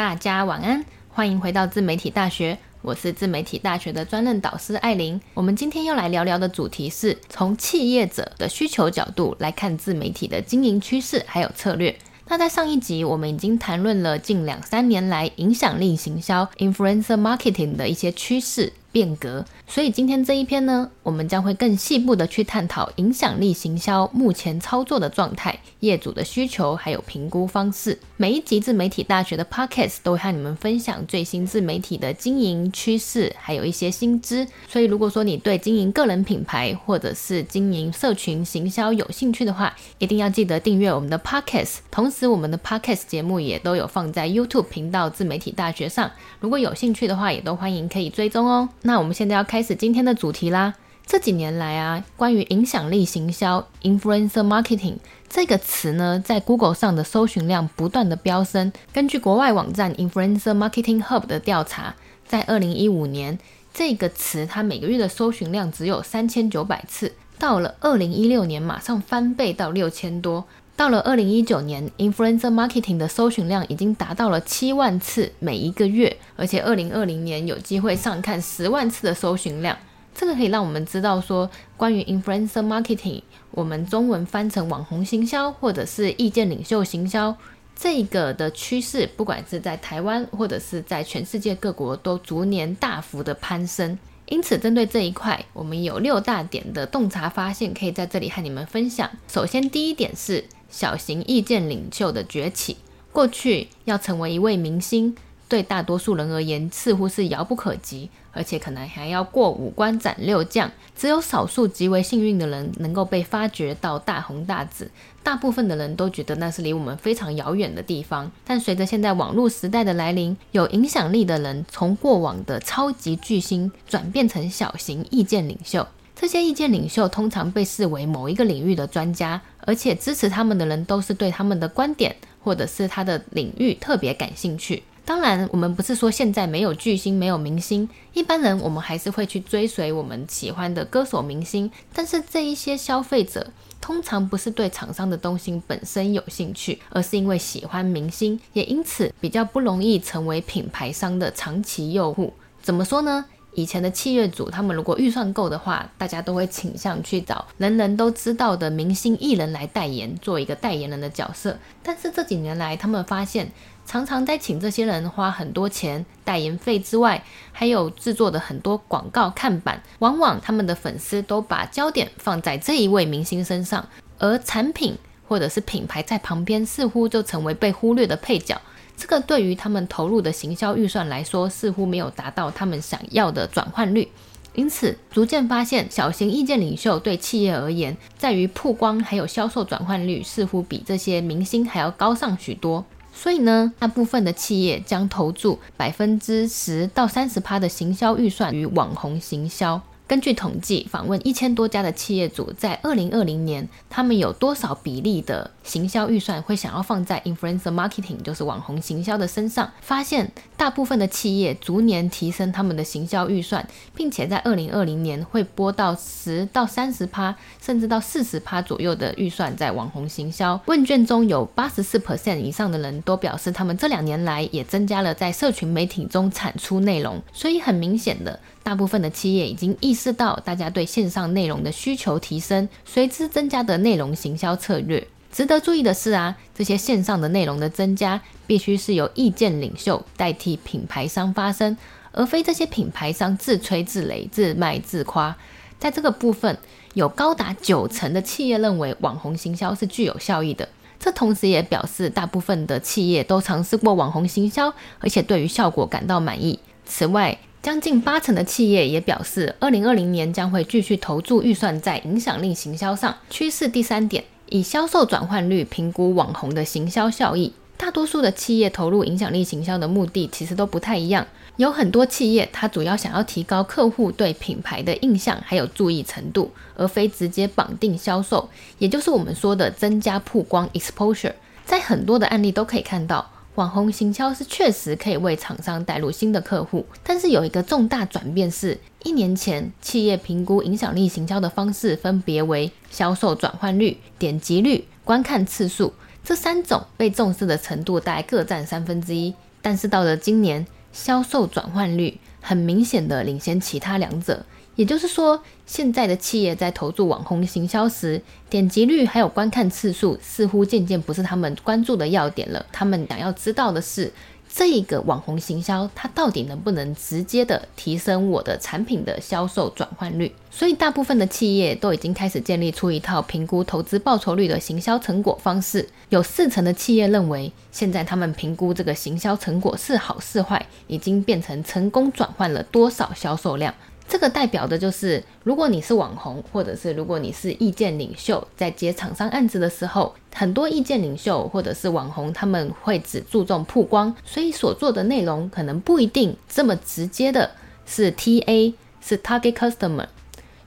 大家晚安，欢迎回到自媒体大学，我是自媒体大学的专任导师艾琳。我们今天要来聊聊的主题是从企业者的需求角度来看自媒体的经营趋势还有策略。那在上一集我们已经谈论了近两三年来影响力行销 （influencer marketing） 的一些趋势。变革，所以今天这一篇呢，我们将会更细部的去探讨影响力行销目前操作的状态、业主的需求，还有评估方式。每一集自媒体大学的 Podcast 都会和你们分享最新自媒体的经营趋势，还有一些新知。所以如果说你对经营个人品牌或者是经营社群行销有兴趣的话，一定要记得订阅我们的 Podcast。同时，我们的 Podcast 节目也都有放在 YouTube 频道自媒体大学上，如果有兴趣的话，也都欢迎可以追踪哦。那我们现在要开始今天的主题啦。这几年来啊，关于影响力行销 （influencer marketing） 这个词呢，在 Google 上的搜寻量不断的飙升。根据国外网站 Influencer Marketing Hub 的调查，在二零一五年，这个词它每个月的搜寻量只有三千九百次，到了二零一六年，马上翻倍到六千多。到了二零一九年，influencer marketing 的搜寻量已经达到了七万次每一个月，而且二零二零年有机会上看十万次的搜寻量。这个可以让我们知道说，关于 influencer marketing，我们中文翻成网红行销或者是意见领袖行销，这个的趋势，不管是在台湾或者是在全世界各国，都逐年大幅的攀升。因此，针对这一块，我们有六大点的洞察发现，可以在这里和你们分享。首先，第一点是。小型意见领袖的崛起，过去要成为一位明星，对大多数人而言似乎是遥不可及，而且可能还要过五关斩六将。只有少数极为幸运的人能够被发掘到大红大紫，大部分的人都觉得那是离我们非常遥远的地方。但随着现在网络时代的来临，有影响力的人从过往的超级巨星转变成小型意见领袖。这些意见领袖通常被视为某一个领域的专家，而且支持他们的人都是对他们的观点或者是他的领域特别感兴趣。当然，我们不是说现在没有巨星、没有明星，一般人我们还是会去追随我们喜欢的歌手、明星。但是这一些消费者通常不是对厂商的东西本身有兴趣，而是因为喜欢明星，也因此比较不容易成为品牌商的长期用户。怎么说呢？以前的契约组，他们如果预算够的话，大家都会倾向去找人人都知道的明星艺人来代言，做一个代言人的角色。但是这几年来，他们发现，常常在请这些人花很多钱代言费之外，还有制作的很多广告看板，往往他们的粉丝都把焦点放在这一位明星身上，而产品或者是品牌在旁边，似乎就成为被忽略的配角。这个对于他们投入的行销预算来说，似乎没有达到他们想要的转换率，因此逐渐发现，小型意见领袖对企业而言，在于曝光还有销售转换率，似乎比这些明星还要高上许多。所以呢，大部分的企业将投注百分之十到三十趴的行销预算于网红行销。根据统计，访问一千多家的企业主，在二零二零年，他们有多少比例的行销预算会想要放在 influencer marketing，就是网红行销的身上？发现大部分的企业逐年提升他们的行销预算，并且在二零二零年会拨到十到三十趴，甚至到四十趴左右的预算在网红行销。问卷中有八十四 percent 以上的人都表示，他们这两年来也增加了在社群媒体中产出内容。所以很明显的。大部分的企业已经意识到，大家对线上内容的需求提升，随之增加的内容行销策略。值得注意的是啊，这些线上的内容的增加，必须是由意见领袖代替品牌商发声，而非这些品牌商自吹自擂、自卖自夸。在这个部分，有高达九成的企业认为网红行销是具有效益的。这同时也表示，大部分的企业都尝试过网红行销，而且对于效果感到满意。此外，将近八成的企业也表示，二零二零年将会继续投注预算在影响力行销上。趋势第三点，以销售转换率评估网红的行销效益。大多数的企业投入影响力行销的目的其实都不太一样。有很多企业，它主要想要提高客户对品牌的印象还有注意程度，而非直接绑定销售，也就是我们说的增加曝光 （exposure）。在很多的案例都可以看到。网红行销是确实可以为厂商带入新的客户，但是有一个重大转变是，一年前企业评估影响力行销的方式分别为销售转换率、点击率、观看次数这三种，被重视的程度大概各占三分之一。但是到了今年，销售转换率很明显的领先其他两者。也就是说，现在的企业在投注网红行销时，点击率还有观看次数似乎渐渐不是他们关注的要点了。他们想要知道的是，这个网红行销它到底能不能直接的提升我的产品的销售转换率？所以，大部分的企业都已经开始建立出一套评估投资报酬率的行销成果方式。有四成的企业认为，现在他们评估这个行销成果是好是坏，已经变成成功转换了多少销售量。这个代表的就是，如果你是网红，或者是如果你是意见领袖，在接厂商案子的时候，很多意见领袖或者是网红，他们会只注重曝光，所以所做的内容可能不一定这么直接的是 TA，是 Target Customer，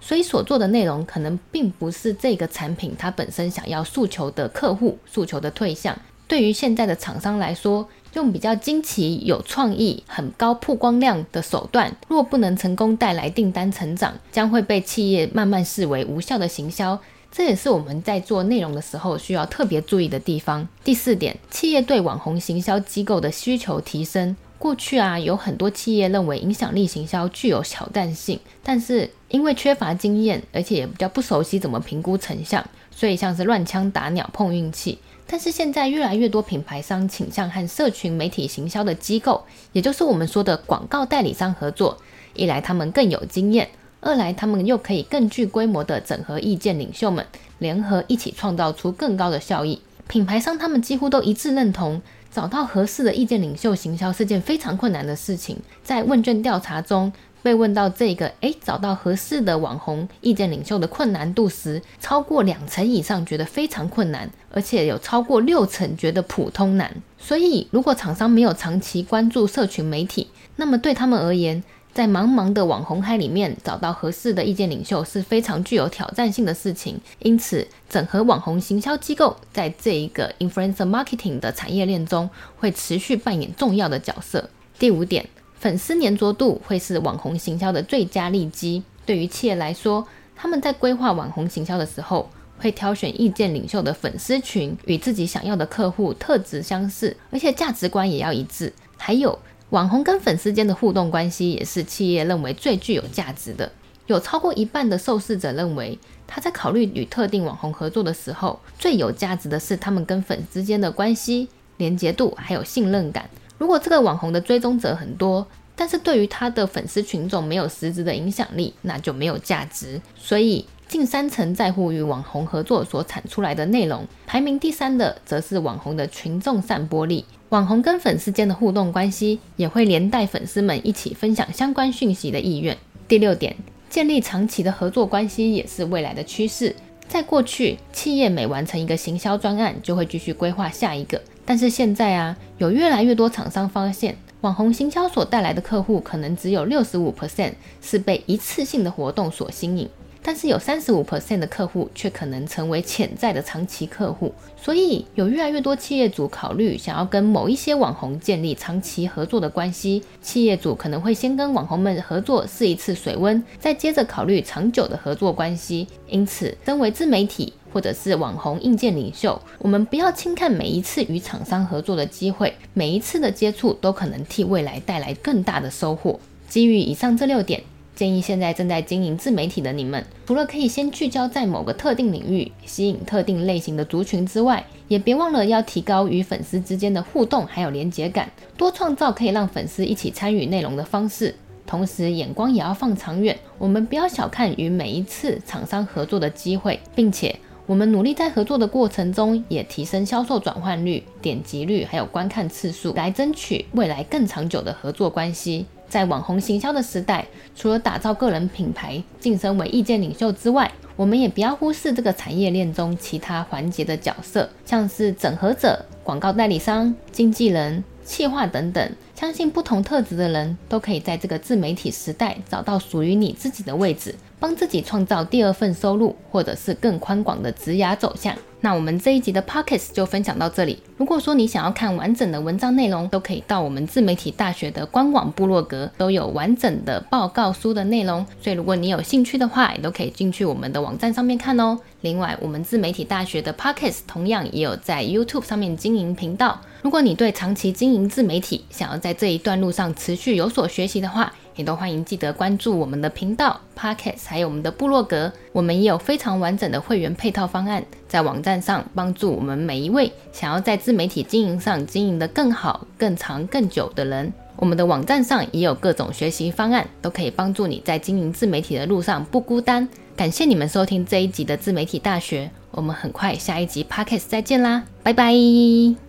所以所做的内容可能并不是这个产品它本身想要诉求的客户、诉求的对象。对于现在的厂商来说，用比较惊奇、有创意、很高曝光量的手段，若不能成功带来订单成长，将会被企业慢慢视为无效的行销。这也是我们在做内容的时候需要特别注意的地方。第四点，企业对网红行销机构的需求提升。过去啊，有很多企业认为影响力行销具有挑战性，但是因为缺乏经验，而且也比较不熟悉怎么评估成效，所以像是乱枪打鸟、碰运气。但是现在越来越多品牌商倾向和社群媒体行销的机构，也就是我们说的广告代理商合作。一来他们更有经验，二来他们又可以更具规模的整合意见领袖们，联合一起创造出更高的效益。品牌商他们几乎都一致认同，找到合适的意见领袖行销是件非常困难的事情。在问卷调查中，被问到这个，诶，找到合适的网红意见领袖的困难度时，超过两成以上觉得非常困难，而且有超过六成觉得普通难。所以，如果厂商没有长期关注社群媒体，那么对他们而言，在茫茫的网红海里面找到合适的意见领袖是非常具有挑战性的事情。因此，整合网红行销机构在这一个 influencer marketing 的产业链中，会持续扮演重要的角色。第五点。粉丝黏着度会是网红行销的最佳利基。对于企业来说，他们在规划网红行销的时候，会挑选意见领袖的粉丝群与自己想要的客户特质相似，而且价值观也要一致。还有，网红跟粉丝间的互动关系也是企业认为最具有价值的。有超过一半的受试者认为，他在考虑与特定网红合作的时候，最有价值的是他们跟粉丝间的关系、连结度还有信任感。如果这个网红的追踪者很多，但是对于他的粉丝群众没有实质的影响力，那就没有价值。所以近三成在乎与网红合作所产出来的内容，排名第三的则是网红的群众散播力。网红跟粉丝间的互动关系，也会连带粉丝们一起分享相关讯息的意愿。第六点，建立长期的合作关系也是未来的趋势。在过去，企业每完成一个行销专案，就会继续规划下一个。但是现在啊，有越来越多厂商发现，网红行销所带来的客户可能只有六十五 percent 是被一次性的活动所吸引。但是有三十五 percent 的客户却可能成为潜在的长期客户，所以有越来越多企业主考虑想要跟某一些网红建立长期合作的关系。企业主可能会先跟网红们合作试一次水温，再接着考虑长久的合作关系。因此，身为自媒体或者是网红硬件领袖，我们不要轻看每一次与厂商合作的机会，每一次的接触都可能替未来带来更大的收获。基于以上这六点。建议现在正在经营自媒体的你们，除了可以先聚焦在某个特定领域，吸引特定类型的族群之外，也别忘了要提高与粉丝之间的互动还有连结感，多创造可以让粉丝一起参与内容的方式。同时，眼光也要放长远，我们不要小看与每一次厂商合作的机会，并且我们努力在合作的过程中，也提升销售转换率、点击率还有观看次数，来争取未来更长久的合作关系。在网红行销的时代，除了打造个人品牌、晋升为意见领袖之外，我们也不要忽视这个产业链中其他环节的角色，像是整合者、广告代理商、经纪人、企划等等。相信不同特质的人都可以在这个自媒体时代找到属于你自己的位置，帮自己创造第二份收入，或者是更宽广的职涯走向。那我们这一集的 Podcast 就分享到这里。如果说你想要看完整的文章内容，都可以到我们自媒体大学的官网部落格，都有完整的报告书的内容。所以如果你有兴趣的话，也都可以进去我们的网站上面看哦。另外，我们自媒体大学的 Podcast 同样也有在 YouTube 上面经营频道。如果你对长期经营自媒体，想要在这一段路上持续有所学习的话，也都欢迎记得关注我们的频道、Podcast，还有我们的部落格。我们也有非常完整的会员配套方案，在网站上帮助我们每一位想要在自媒体经营上经营得更好、更长、更久的人。我们的网站上也有各种学习方案，都可以帮助你在经营自媒体的路上不孤单。感谢你们收听这一集的自媒体大学，我们很快下一集 Podcast 再见啦，拜拜。